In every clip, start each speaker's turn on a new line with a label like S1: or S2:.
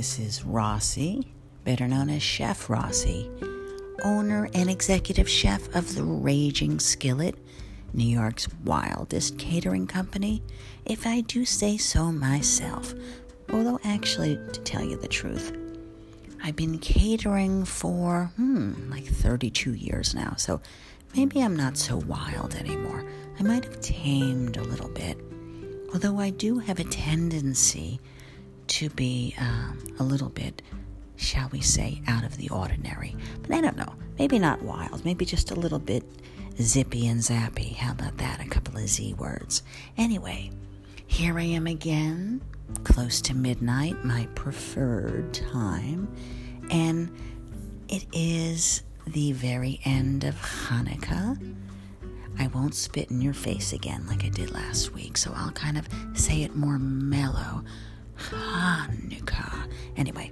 S1: This is Rossi, better known as Chef Rossi, owner and executive chef of the Raging Skillet, New York's wildest catering company, if I do say so myself. Although, actually, to tell you the truth, I've been catering for, hmm, like 32 years now, so maybe I'm not so wild anymore. I might have tamed a little bit. Although I do have a tendency to be uh, a little bit, shall we say, out of the ordinary. But I don't know. Maybe not wild. Maybe just a little bit zippy and zappy. How about that? A couple of Z words. Anyway, here I am again, close to midnight, my preferred time. And it is the very end of Hanukkah. I won't spit in your face again like I did last week, so I'll kind of say it more mellow. Hanukkah. Anyway,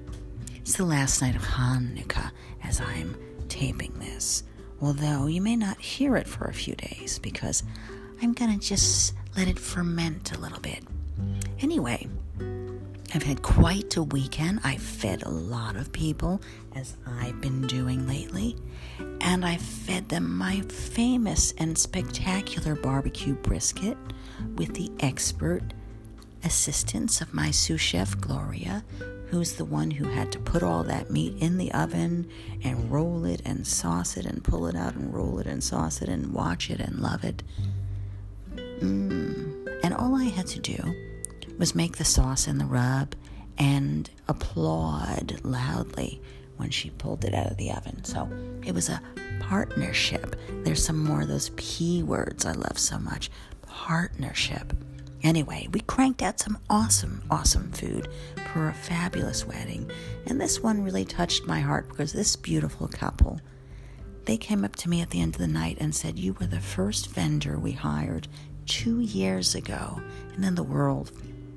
S1: it's the last night of Hanukkah as I'm taping this. Although you may not hear it for a few days because I'm gonna just let it ferment a little bit. Anyway, I've had quite a weekend. I fed a lot of people, as I've been doing lately, and I fed them my famous and spectacular barbecue brisket with the expert assistance of my sous chef Gloria, who's the one who had to put all that meat in the oven and roll it and sauce it and pull it out and roll it and sauce it and watch it and love it. Mm. And all I had to do was make the sauce and the rub and applaud loudly when she pulled it out of the oven. So it was a partnership. There's some more of those P words I love so much. Partnership. Anyway, we cranked out some awesome, awesome food for a fabulous wedding. And this one really touched my heart because this beautiful couple, they came up to me at the end of the night and said, You were the first vendor we hired two years ago. And then the world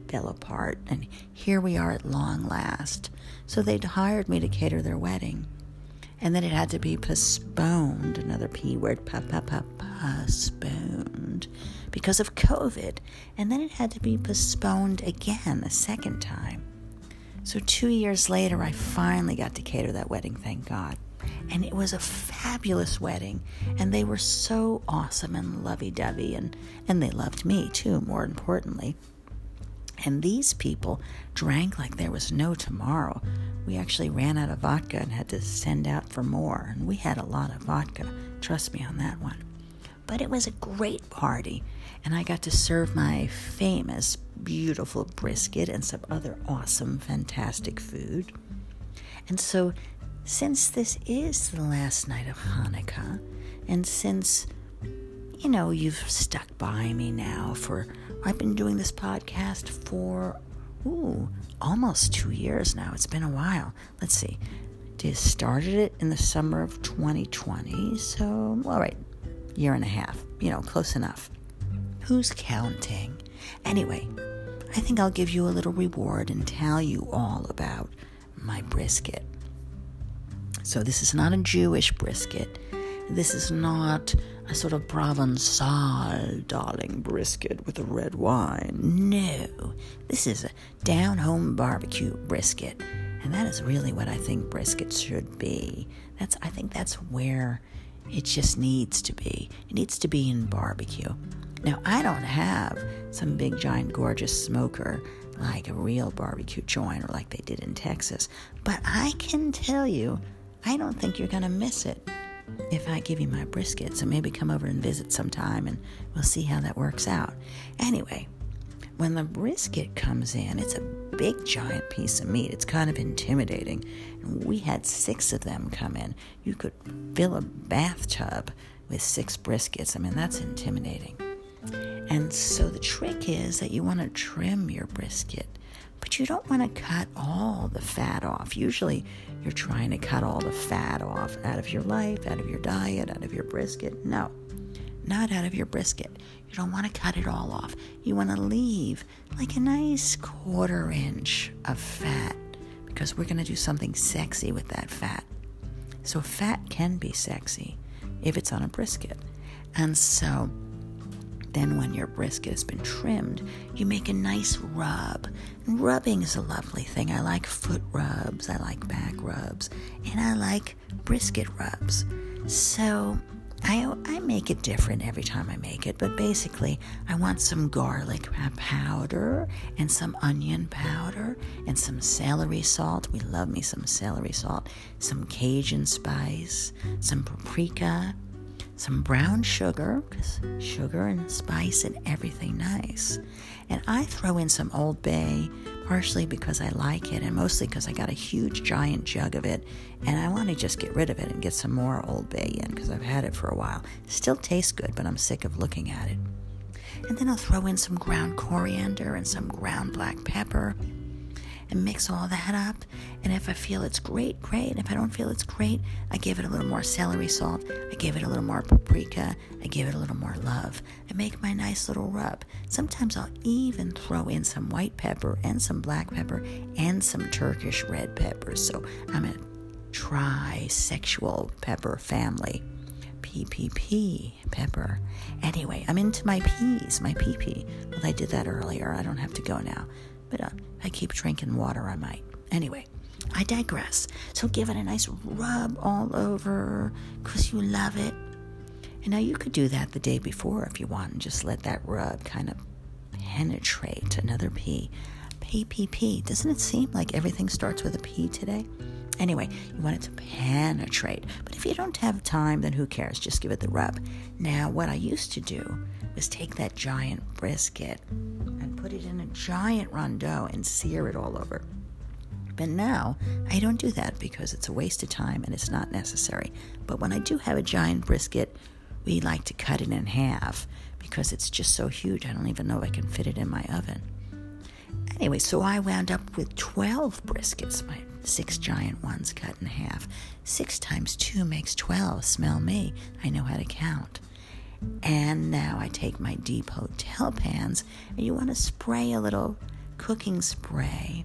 S1: fell apart, and here we are at long last. So they'd hired me to cater their wedding. And then it had to be postponed, another P word, postponed, because of COVID. And then it had to be postponed again a second time. So two years later, I finally got to cater that wedding, thank God. And it was a fabulous wedding, and they were so awesome and lovey dovey, and, and they loved me too, more importantly. And these people drank like there was no tomorrow. We actually ran out of vodka and had to send out for more. And we had a lot of vodka. Trust me on that one. But it was a great party. And I got to serve my famous, beautiful brisket and some other awesome, fantastic food. And so, since this is the last night of Hanukkah, and since, you know, you've stuck by me now for I've been doing this podcast for, ooh, almost two years now. It's been a while. Let's see. Did started it in the summer of 2020, so all right, year and a half. You know, close enough. Who's counting? Anyway, I think I'll give you a little reward and tell you all about my brisket. So this is not a Jewish brisket. This is not a sort of Provençal, darling, brisket with a red wine. No, this is a down home barbecue brisket. And that is really what I think brisket should be. That's I think that's where it just needs to be. It needs to be in barbecue. Now, I don't have some big, giant, gorgeous smoker like a real barbecue joint or like they did in Texas, but I can tell you, I don't think you're going to miss it if I give you my brisket. So maybe come over and visit sometime and we'll see how that works out. Anyway, when the brisket comes in, it's a big giant piece of meat. It's kind of intimidating. we had six of them come in. You could fill a bathtub with six briskets. I mean, that's intimidating. And so the trick is that you want to trim your brisket but you don't want to cut all the fat off. Usually, you're trying to cut all the fat off out of your life, out of your diet, out of your brisket. No, not out of your brisket. You don't want to cut it all off. You want to leave like a nice quarter inch of fat because we're going to do something sexy with that fat. So, fat can be sexy if it's on a brisket. And so, Then, when your brisket has been trimmed, you make a nice rub. And rubbing is a lovely thing. I like foot rubs, I like back rubs, and I like brisket rubs. So, I, I make it different every time I make it, but basically, I want some garlic powder and some onion powder and some celery salt. We love me some celery salt, some Cajun spice, some paprika, some brown sugar, because sugar and spice and everything nice. And I throw in some Old Bay, partially because I like it, and mostly because I got a huge giant jug of it, and I want to just get rid of it and get some more Old Bay in because I've had it for a while. Still tastes good, but I'm sick of looking at it. And then I'll throw in some ground coriander and some ground black pepper and mix all that up. And if I feel it's great, great. If I don't feel it's great, I give it a little more celery salt. I give it a little more paprika. I give it a little more love. I make my nice little rub. Sometimes I'll even throw in some white pepper and some black pepper and some Turkish red pepper. So I'm a trisexual pepper family. PPP pepper. Anyway, I'm into my peas, my PP. Well, I did that earlier. I don't have to go now but uh, I keep drinking water, I might. Anyway, I digress. So give it a nice rub all over because you love it. And now you could do that the day before if you want and just let that rub kind of penetrate another P. PPP. Doesn't it seem like everything starts with a P today? Anyway, you want it to penetrate. But if you don't have time, then who cares? Just give it the rub. Now, what I used to do was take that giant brisket and put it in a giant rondeau and sear it all over. But now I don't do that because it's a waste of time and it's not necessary. But when I do have a giant brisket, we like to cut it in half because it's just so huge. I don't even know if I can fit it in my oven. Anyway, so I wound up with 12 briskets, my six giant ones cut in half. Six times two makes 12. Smell me. I know how to count. And now I take my deep hotel pans, and you want to spray a little cooking spray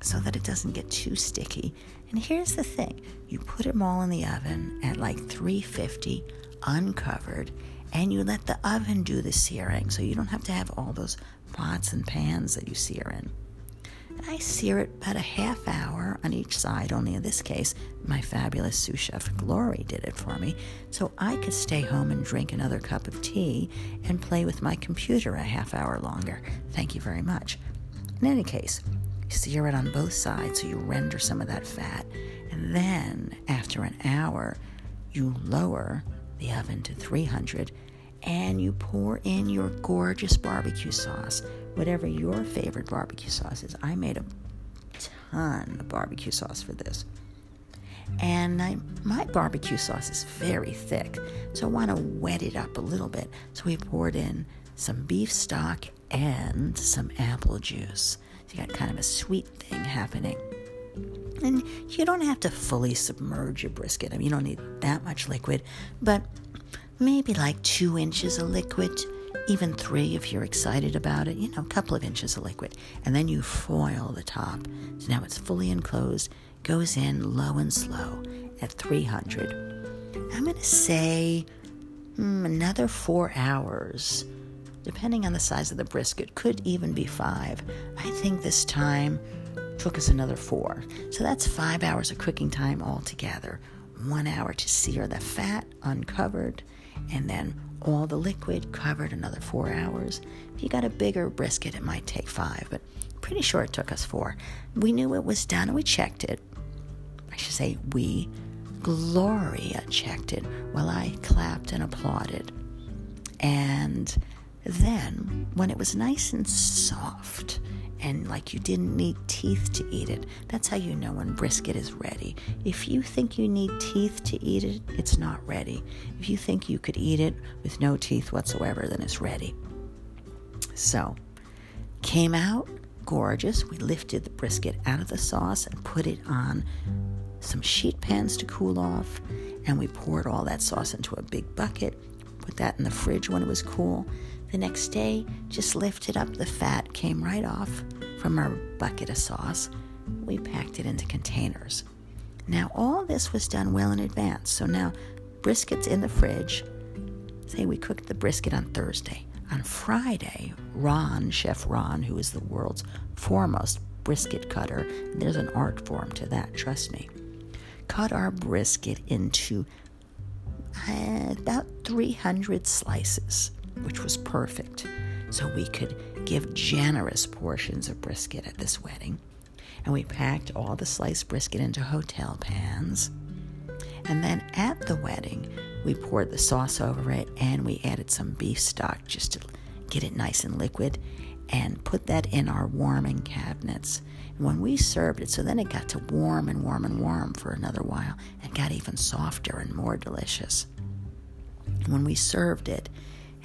S1: so that it doesn't get too sticky. And here's the thing you put them all in the oven at like 350, uncovered, and you let the oven do the searing so you don't have to have all those pots and pans that you sear in. I sear it about a half hour on each side, only in this case, my fabulous sous chef Glory did it for me, so I could stay home and drink another cup of tea and play with my computer a half hour longer. Thank you very much. In any case, sear it on both sides so you render some of that fat, and then after an hour, you lower the oven to 300 and you pour in your gorgeous barbecue sauce whatever your favorite barbecue sauce is. I made a ton of barbecue sauce for this. And I, my barbecue sauce is very thick, so I want to wet it up a little bit. So we poured in some beef stock and some apple juice. So you got kind of a sweet thing happening. And you don't have to fully submerge your brisket. I mean, you don't need that much liquid, but maybe like two inches of liquid even three if you're excited about it, you know, a couple of inches of liquid. And then you foil the top. So now it's fully enclosed, goes in low and slow at 300. I'm going to say mm, another four hours, depending on the size of the brisket, could even be five. I think this time took us another four. So that's five hours of cooking time altogether. One hour to sear the fat uncovered, and then all the liquid covered another four hours. If you got a bigger brisket, it might take five, but pretty sure it took us four. We knew it was done and we checked it. I should say we. Gloria checked it while I clapped and applauded. And then, when it was nice and soft, and like you didn't need teeth to eat it. That's how you know when brisket is ready. If you think you need teeth to eat it, it's not ready. If you think you could eat it with no teeth whatsoever, then it's ready. So, came out gorgeous. We lifted the brisket out of the sauce and put it on some sheet pans to cool off, and we poured all that sauce into a big bucket. Put that in the fridge when it was cool. The next day, just lifted up the fat, came right off from our bucket of sauce. We packed it into containers. Now, all this was done well in advance. So now, brisket's in the fridge. Say we cooked the brisket on Thursday. On Friday, Ron, Chef Ron, who is the world's foremost brisket cutter, there's an art form to that, trust me, cut our brisket into uh, about 300 slices, which was perfect. So we could give generous portions of brisket at this wedding. And we packed all the sliced brisket into hotel pans. And then at the wedding, we poured the sauce over it and we added some beef stock just to get it nice and liquid and put that in our warming cabinets. And when we served it, so then it got to warm and warm and warm for another while and got even softer and more delicious. And when we served it,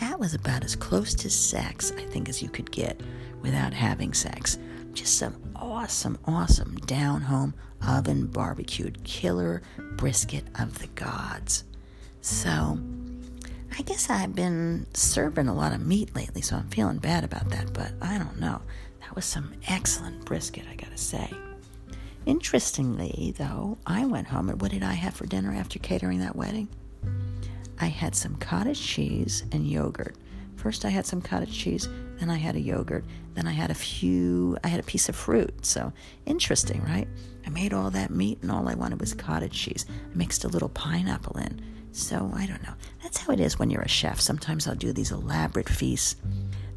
S1: that was about as close to sex, I think, as you could get without having sex. Just some awesome, awesome down home oven barbecued killer brisket of the gods. So, I guess I've been serving a lot of meat lately, so I'm feeling bad about that, but I don't know. That was some excellent brisket, I gotta say. Interestingly, though, I went home and what did I have for dinner after catering that wedding? I had some cottage cheese and yogurt. First, I had some cottage cheese, then I had a yogurt, then I had a few, I had a piece of fruit. So interesting, right? I made all that meat, and all I wanted was cottage cheese. I mixed a little pineapple in. So I don't know. That's how it is when you're a chef. Sometimes I'll do these elaborate feasts.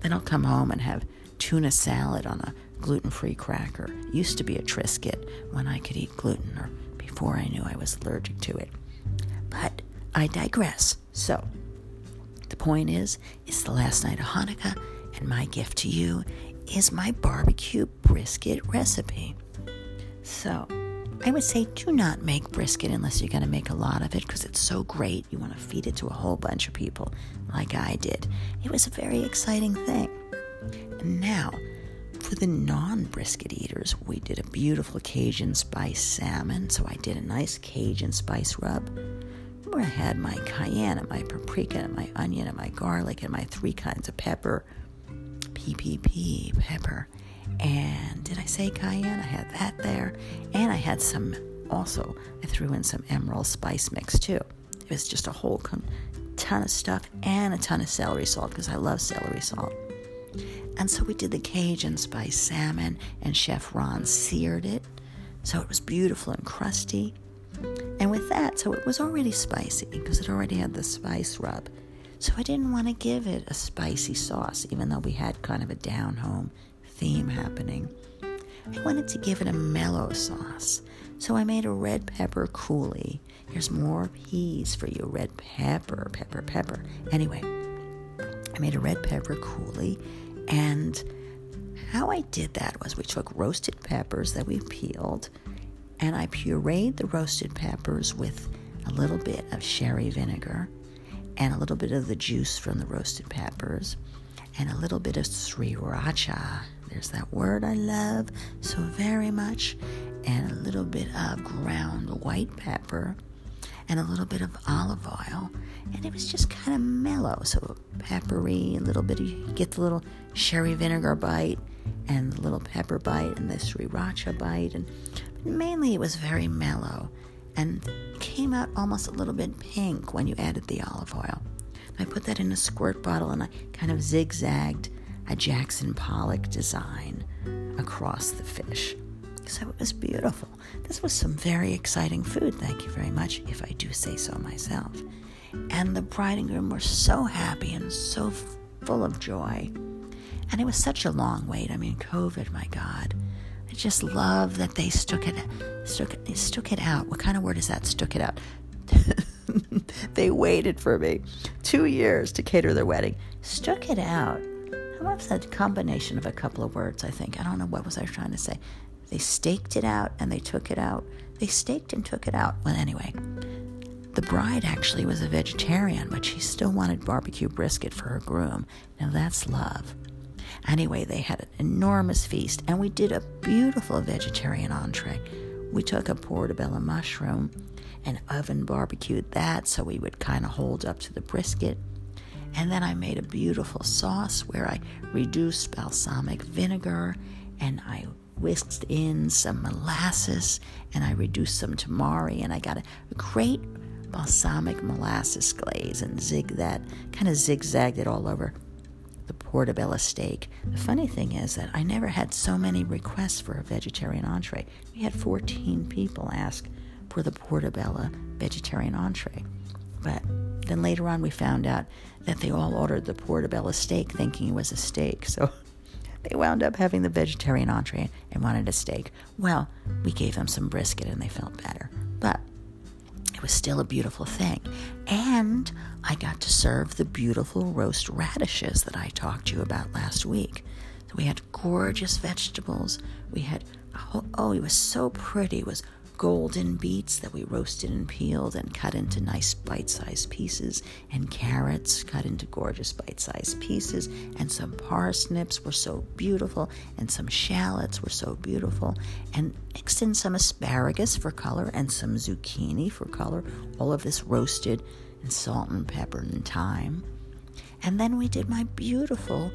S1: Then I'll come home and have tuna salad on a gluten free cracker. It used to be a Triscuit when I could eat gluten or before I knew I was allergic to it. But I digress. So, the point is, it's the last night of Hanukkah, and my gift to you is my barbecue brisket recipe. So, I would say do not make brisket unless you're going to make a lot of it because it's so great. You want to feed it to a whole bunch of people, like I did. It was a very exciting thing. And now, for the non brisket eaters, we did a beautiful Cajun spice salmon. So I did a nice Cajun spice rub where I had my cayenne and my paprika and my onion and my garlic and my three kinds of pepper, PPP pepper. And did I say cayenne? I had that there. And I had some, also, I threw in some Emeril spice mix too. It was just a whole ton of stuff and a ton of celery salt because I love celery salt. And so we did the Cajun spice salmon, and Chef Ron seared it. So it was beautiful and crusty. And with that, so it was already spicy because it already had the spice rub. So I didn't want to give it a spicy sauce, even though we had kind of a down home theme happening. I wanted to give it a mellow sauce. So I made a red pepper coulis. Here's more peas for you red pepper, pepper, pepper. Anyway, I made a red pepper coulis, and how I did that was we took roasted peppers that we peeled and I pureed the roasted peppers with a little bit of sherry vinegar and a little bit of the juice from the roasted peppers and a little bit of sriracha. There's that word I love so very much, and a little bit of ground white pepper and a little bit of olive oil. And it was just kind of mellow, so peppery, a little bit of, you get the little sherry vinegar bite and the little pepper bite and the sriracha bite. And mainly it was very mellow and came out almost a little bit pink when you added the olive oil. I put that in a squirt bottle and I kind of zigzagged a Jackson Pollock design across the fish. So it was beautiful. This was some very exciting food, thank you very much, if I do say so myself. And the bride and groom were so happy and so full of joy. And it was such a long wait. I mean, COVID, my God. I just love that they stuck it, stuck, they stuck it out. What kind of word is that? Stuck it out. they waited for me two years to cater their wedding. Stuck it out. How about that combination of a couple of words? I think I don't know what was I trying to say. They staked it out and they took it out. They staked and took it out. Well, anyway, the bride actually was a vegetarian, but she still wanted barbecue brisket for her groom. Now that's love. Anyway, they had an enormous feast, and we did a beautiful vegetarian entree. We took a portobello mushroom and oven barbecued that so we would kind of hold up to the brisket. And then I made a beautiful sauce where I reduced balsamic vinegar and I whisked in some molasses and I reduced some tamari and I got a, great balsamic molasses glaze and zig that kind of zigzagged it all over portobello steak. The funny thing is that I never had so many requests for a vegetarian entree. We had 14 people ask for the portobello vegetarian entree. But then later on, we found out that they all ordered the portobello steak thinking it was a steak. So they wound up having the vegetarian entree and wanted a steak. Well, we gave them some brisket and they felt better. Was still a beautiful thing. And I got to serve the beautiful roast radishes that I talked to you about last week. So we had gorgeous vegetables. We had, oh, oh it was so pretty. It was golden beets that we roasted and peeled and cut into nice bite sized pieces, and carrots cut into gorgeous bite sized pieces, and some parsnips were so beautiful, and some shallots were so beautiful, and mixed in some asparagus for color and some zucchini for color. All of this roasted in salt and pepper and thyme. And then we did my beautiful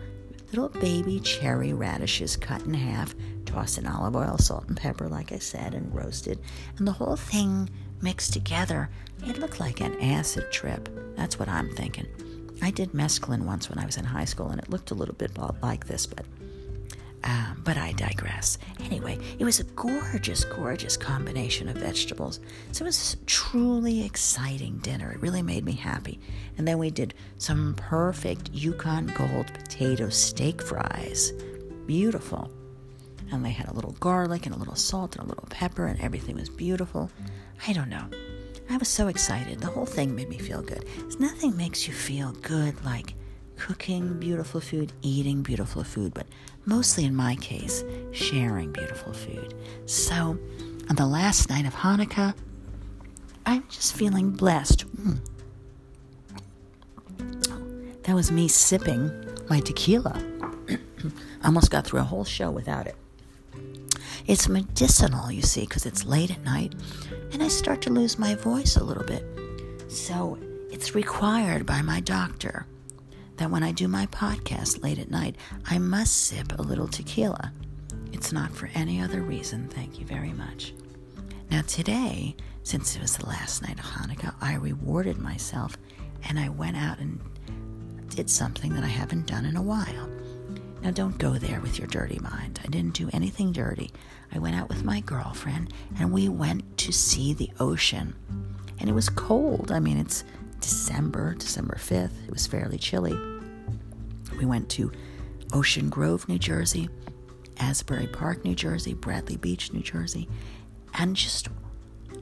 S1: little baby cherry radishes cut in half, tossed in olive oil, salt, and pepper, like I said, and roasted. And the whole thing mixed together, it looked like an acid trip. That's what I'm thinking. I did mescaline once when I was in high school, and it looked a little bit like this, but um, but I digress. Anyway, it was a gorgeous, gorgeous combination of vegetables. So it was a truly exciting dinner. It really made me happy. And then we did some perfect Yukon Gold potato steak fries. Beautiful. And they had a little garlic and a little salt and a little pepper, and everything was beautiful. I don't know. I was so excited. The whole thing made me feel good. Nothing makes you feel good like cooking beautiful food, eating beautiful food, but mostly in my case, sharing beautiful food. So, on the last night of Hanukkah, I'm just feeling blessed. Mm. That was me sipping my tequila. I almost got through a whole show without it. It's medicinal, you see, because it's late at night and I start to lose my voice a little bit. So it's required by my doctor that when I do my podcast late at night, I must sip a little tequila. It's not for any other reason, thank you very much. Now, today, since it was the last night of Hanukkah, I rewarded myself and I went out and did something that I haven't done in a while. Now, don't go there with your dirty mind. I didn't do anything dirty. I went out with my girlfriend and we went to see the ocean. And it was cold. I mean, it's December, December 5th. It was fairly chilly. We went to Ocean Grove, New Jersey, Asbury Park, New Jersey, Bradley Beach, New Jersey, and just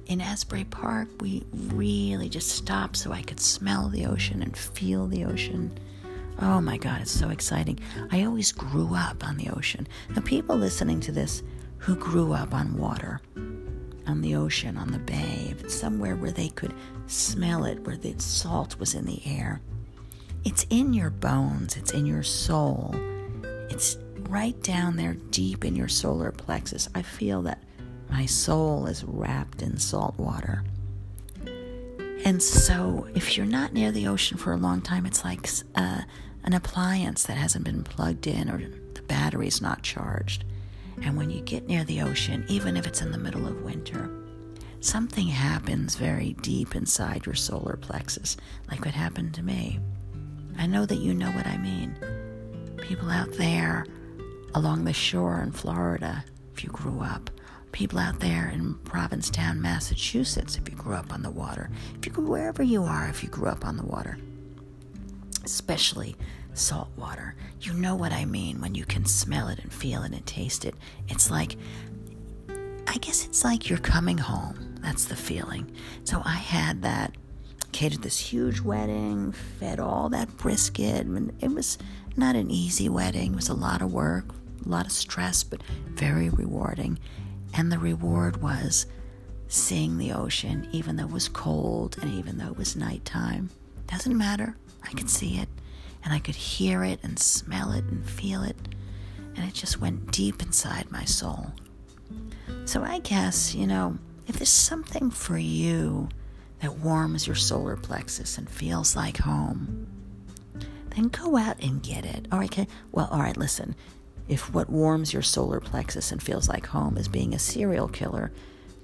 S1: in Asbury Park, we really just stopped so I could smell the ocean and feel the ocean. Oh my God, it's so exciting. I always grew up on the ocean. The people listening to this who grew up on water, on the ocean, on the bay, somewhere where they could smell it, where the salt was in the air. It's in your bones, it's in your soul. It's right down there deep in your solar plexus. I feel that my soul is wrapped in salt water. And so, if you're not near the ocean for a long time, it's like uh, an appliance that hasn't been plugged in or the battery's not charged. And when you get near the ocean, even if it's in the middle of winter, something happens very deep inside your solar plexus, like what happened to me. I know that you know what I mean. People out there along the shore in Florida, if you grew up. People out there in Provincetown, Massachusetts, if you grew up on the water. If you grew wherever you are, if you grew up on the water. Especially salt water. You know what I mean when you can smell it and feel it and taste it. It's like, I guess it's like you're coming home. That's the feeling. So I had that, catered this huge wedding, fed all that brisket. And it was not an easy wedding, it was a lot of work, a lot of stress, but very rewarding. And the reward was seeing the ocean, even though it was cold and even though it was nighttime. Doesn't matter. I could see it and I could hear it and smell it and feel it. And it just went deep inside my soul. So I guess, you know, if there's something for you that warms your solar plexus and feels like home, then go out and get it. All right, okay? Well, all right, listen. If what warms your solar plexus and feels like home is being a serial killer,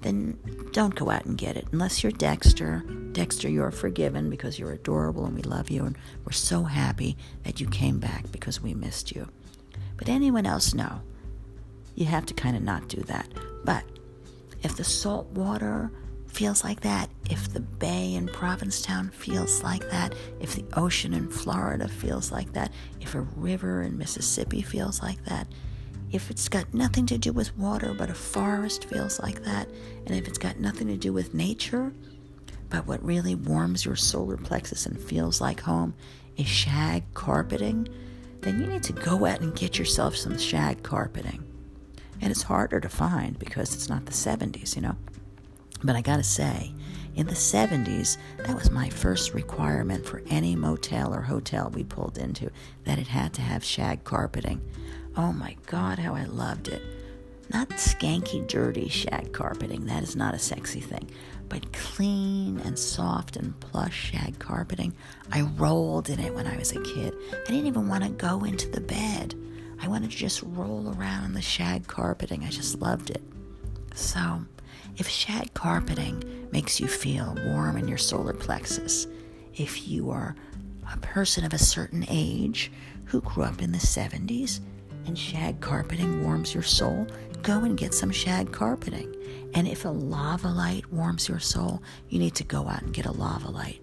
S1: then don't go out and get it unless you're Dexter. Dexter, you're forgiven because you're adorable and we love you and we're so happy that you came back because we missed you. But anyone else, no. You have to kind of not do that. But if the salt water feels like that, if the bay in Provincetown feels like that, if the ocean in Florida feels like that, if a river in Mississippi feels like that, if it's got nothing to do with water but a forest feels like that, and if it's got nothing to do with nature, but what really warms your solar plexus and feels like home is shag carpeting, then you need to go out and get yourself some shag carpeting. And it's harder to find because it's not the 70s, you know? But I gotta say, in the 70s, that was my first requirement for any motel or hotel we pulled into, that it had to have shag carpeting. Oh my God, how I loved it. Not skanky, dirty shag carpeting, that is not a sexy thing, but clean and soft and plush shag carpeting. I rolled in it when I was a kid. I didn't even want to go into the bed. I wanted to just roll around in the shag carpeting. I just loved it. So, if shag carpeting makes you feel warm in your solar plexus, if you are a person of a certain age who grew up in the 70s and shag carpeting warms your soul, go and get some shag carpeting. And if a lava light warms your soul, you need to go out and get a lava light.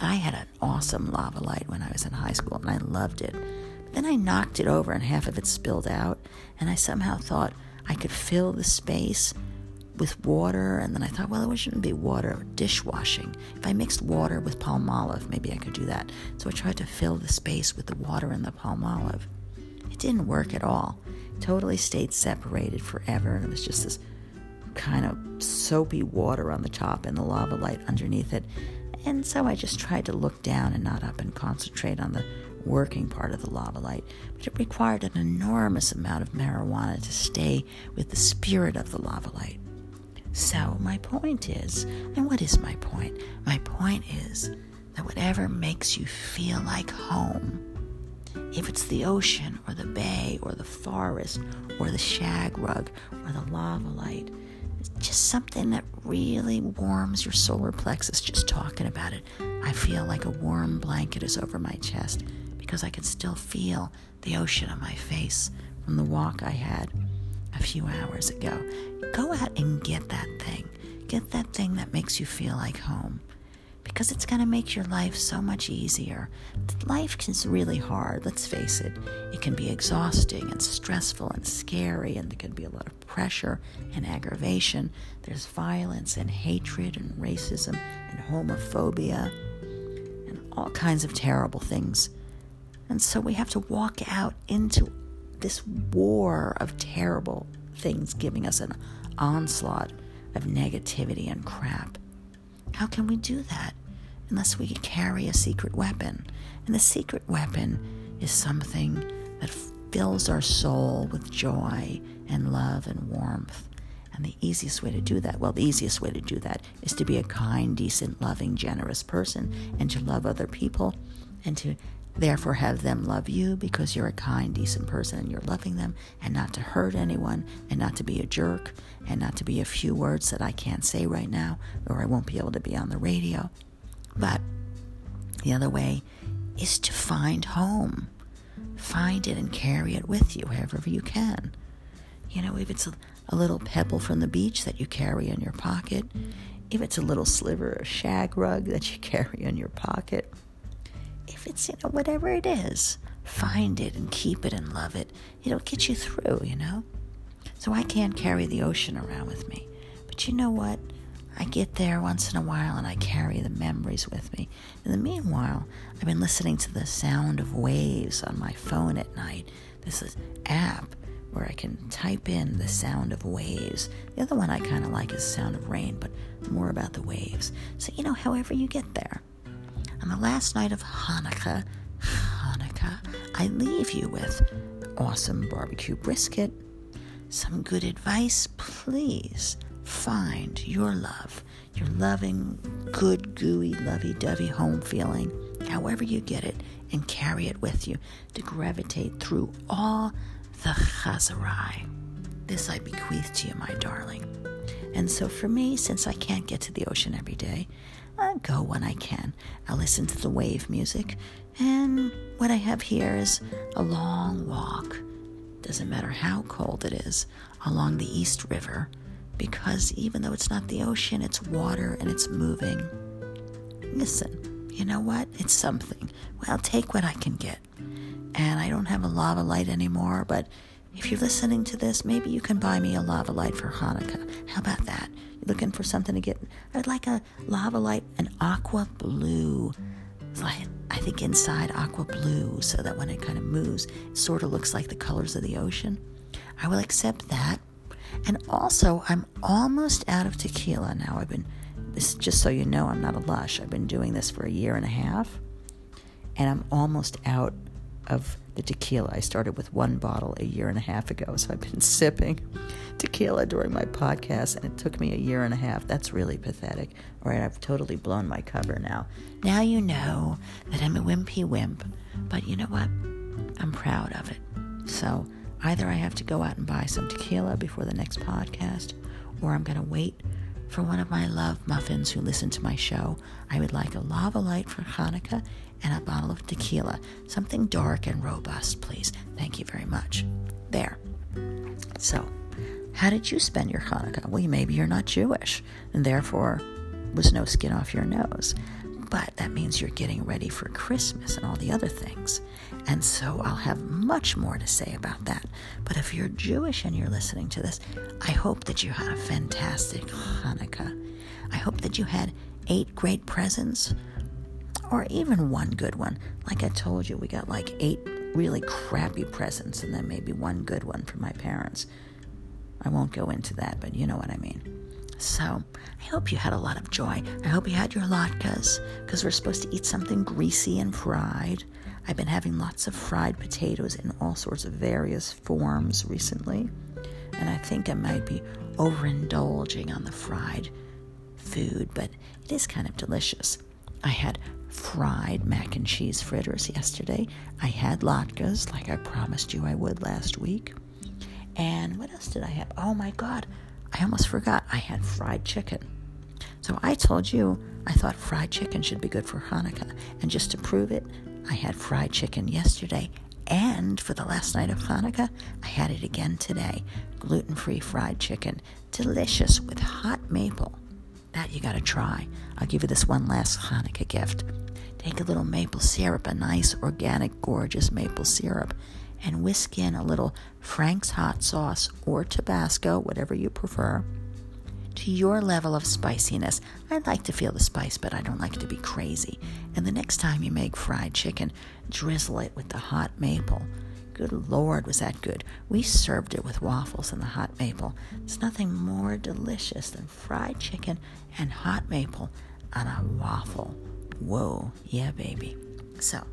S1: I had an awesome lava light when I was in high school and I loved it. But then I knocked it over and half of it spilled out, and I somehow thought I could fill the space with water, and then I thought, well, it shouldn't be water, dishwashing. If I mixed water with Palmolive, maybe I could do that. So I tried to fill the space with the water and the Palmolive. It didn't work at all. Totally stayed separated forever, and it was just this kind of soapy water on the top and the lava light underneath it. And so I just tried to look down and not up and concentrate on the working part of the lava light. But it required an enormous amount of marijuana to stay with the spirit of the lava light. So, my point is, and what is my point? My point is that whatever makes you feel like home, if it's the ocean or the bay or the forest or the shag rug or the lava light, it's just something that really warms your solar plexus just talking about it. I feel like a warm blanket is over my chest because I can still feel the ocean on my face from the walk I had a few hours ago. Go out and get that thing. Get that thing that makes you feel like home because it's going to make your life so much easier. Life is really hard, let's face it. It can be exhausting and stressful and scary, and there can be a lot of pressure and aggravation. There's violence and hatred and racism and homophobia and all kinds of terrible things. And so we have to walk out into this war of terrible things giving us an onslaught of negativity and crap. How can we do that unless we carry a secret weapon? And the secret weapon is something that fills our soul with joy and love and warmth. And the easiest way to do that, well, the easiest way to do that is to be a kind, decent, loving, generous person and to love other people and to Therefore, have them love you because you're a kind, decent person and you're loving them, and not to hurt anyone, and not to be a jerk, and not to be a few words that I can't say right now, or I won't be able to be on the radio. But the other way is to find home. Find it and carry it with you wherever you can. You know, if it's a, a little pebble from the beach that you carry in your pocket, if it's a little sliver of shag rug that you carry in your pocket, it's, you know, whatever it is, find it and keep it and love it. It'll get you through, you know? So I can't carry the ocean around with me. But you know what? I get there once in a while and I carry the memories with me. In the meanwhile, I've been listening to the sound of waves on my phone at night. This is app where I can type in the sound of waves. The other one I kind of like is sound of rain, but more about the waves. So, you know, however you get there. On the last night of Hanukkah, Hanukkah, I leave you with awesome barbecue brisket, some good advice. Please find your love, your loving, good, gooey, lovey dovey home feeling, however you get it, and carry it with you to gravitate through all the Chazarai. This I bequeath to you, my darling. And so for me, since I can't get to the ocean every day, I go when I can. I listen to the wave music, and what I have here is a long walk. Doesn't matter how cold it is, along the East River, because even though it's not the ocean, it's water and it's moving. Listen, you know what? It's something. Well, take what I can get. And I don't have a lava light anymore, but if you're listening to this, maybe you can buy me a lava light for Hanukkah. How about that? You're looking for something to get? I'd like a lava light, an aqua blue. Like, I think inside aqua blue, so that when it kind of moves, it sort of looks like the colors of the ocean. I will accept that. And also, I'm almost out of tequila now. I've been, this just so you know, I'm not a lush. I've been doing this for a year and a half, and I'm almost out of the tequila. I started with one bottle a year and a half ago, so I've been sipping tequila during my podcast, and it took me a year and a half. That's really pathetic. All right, I've totally blown my cover now. Now you know that I'm a wimpy wimp, but you know what? I'm proud of it. So either I have to go out and buy some tequila before the next podcast, or I'm going to wait for one of my love muffins who listen to my show. I would like a lava light for Hanukkah and a bottle of tequila. Something dark and robust, please. Thank you very much. There. So, how did you spend your Hanukkah? Well, maybe you're not Jewish, and therefore was no skin off your nose. But that means you're getting ready for Christmas and all the other things. And so I'll have much more to say about that. But if you're Jewish and you're listening to this, I hope that you had a fantastic Hanukkah. I hope that you had eight great presents or even one good one. Like I told you, we got like eight really crappy presents and then maybe one good one from my parents. I won't go into that, but you know what I mean. So, I hope you had a lot of joy. I hope you had your latkes, because we're supposed to eat something greasy and fried. I've been having lots of fried potatoes in all sorts of various forms recently, and I think I might be overindulging on the fried food, but it is kind of delicious. I had fried mac and cheese fritters yesterday. I had latkes, like I promised you I would last week. And what else did I have? Oh my God, I almost forgot. I had fried chicken. So I told you I thought fried chicken should be good for Hanukkah. And just to prove it, I had fried chicken yesterday. And for the last night of Hanukkah, I had it again today. Gluten free fried chicken. Delicious with hot maple. That you gotta try. I'll give you this one last Hanukkah gift. Take a little maple syrup, a nice, organic, gorgeous maple syrup, and whisk in a little Frank's hot sauce or Tabasco, whatever you prefer, to your level of spiciness. I like to feel the spice, but I don't like it to be crazy. And the next time you make fried chicken, drizzle it with the hot maple. Good Lord, was that good. We served it with waffles and the hot maple. There's nothing more delicious than fried chicken and hot maple on a waffle. Whoa, yeah, baby. So,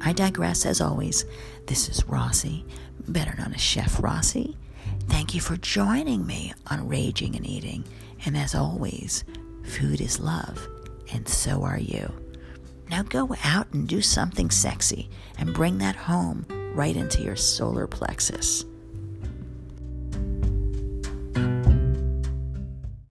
S1: I digress as always. This is Rossi, better known as Chef Rossi. Thank you for joining me on Raging and Eating. And as always, food is love, and so are you. Now go out and do something sexy and bring that home right into your solar plexus.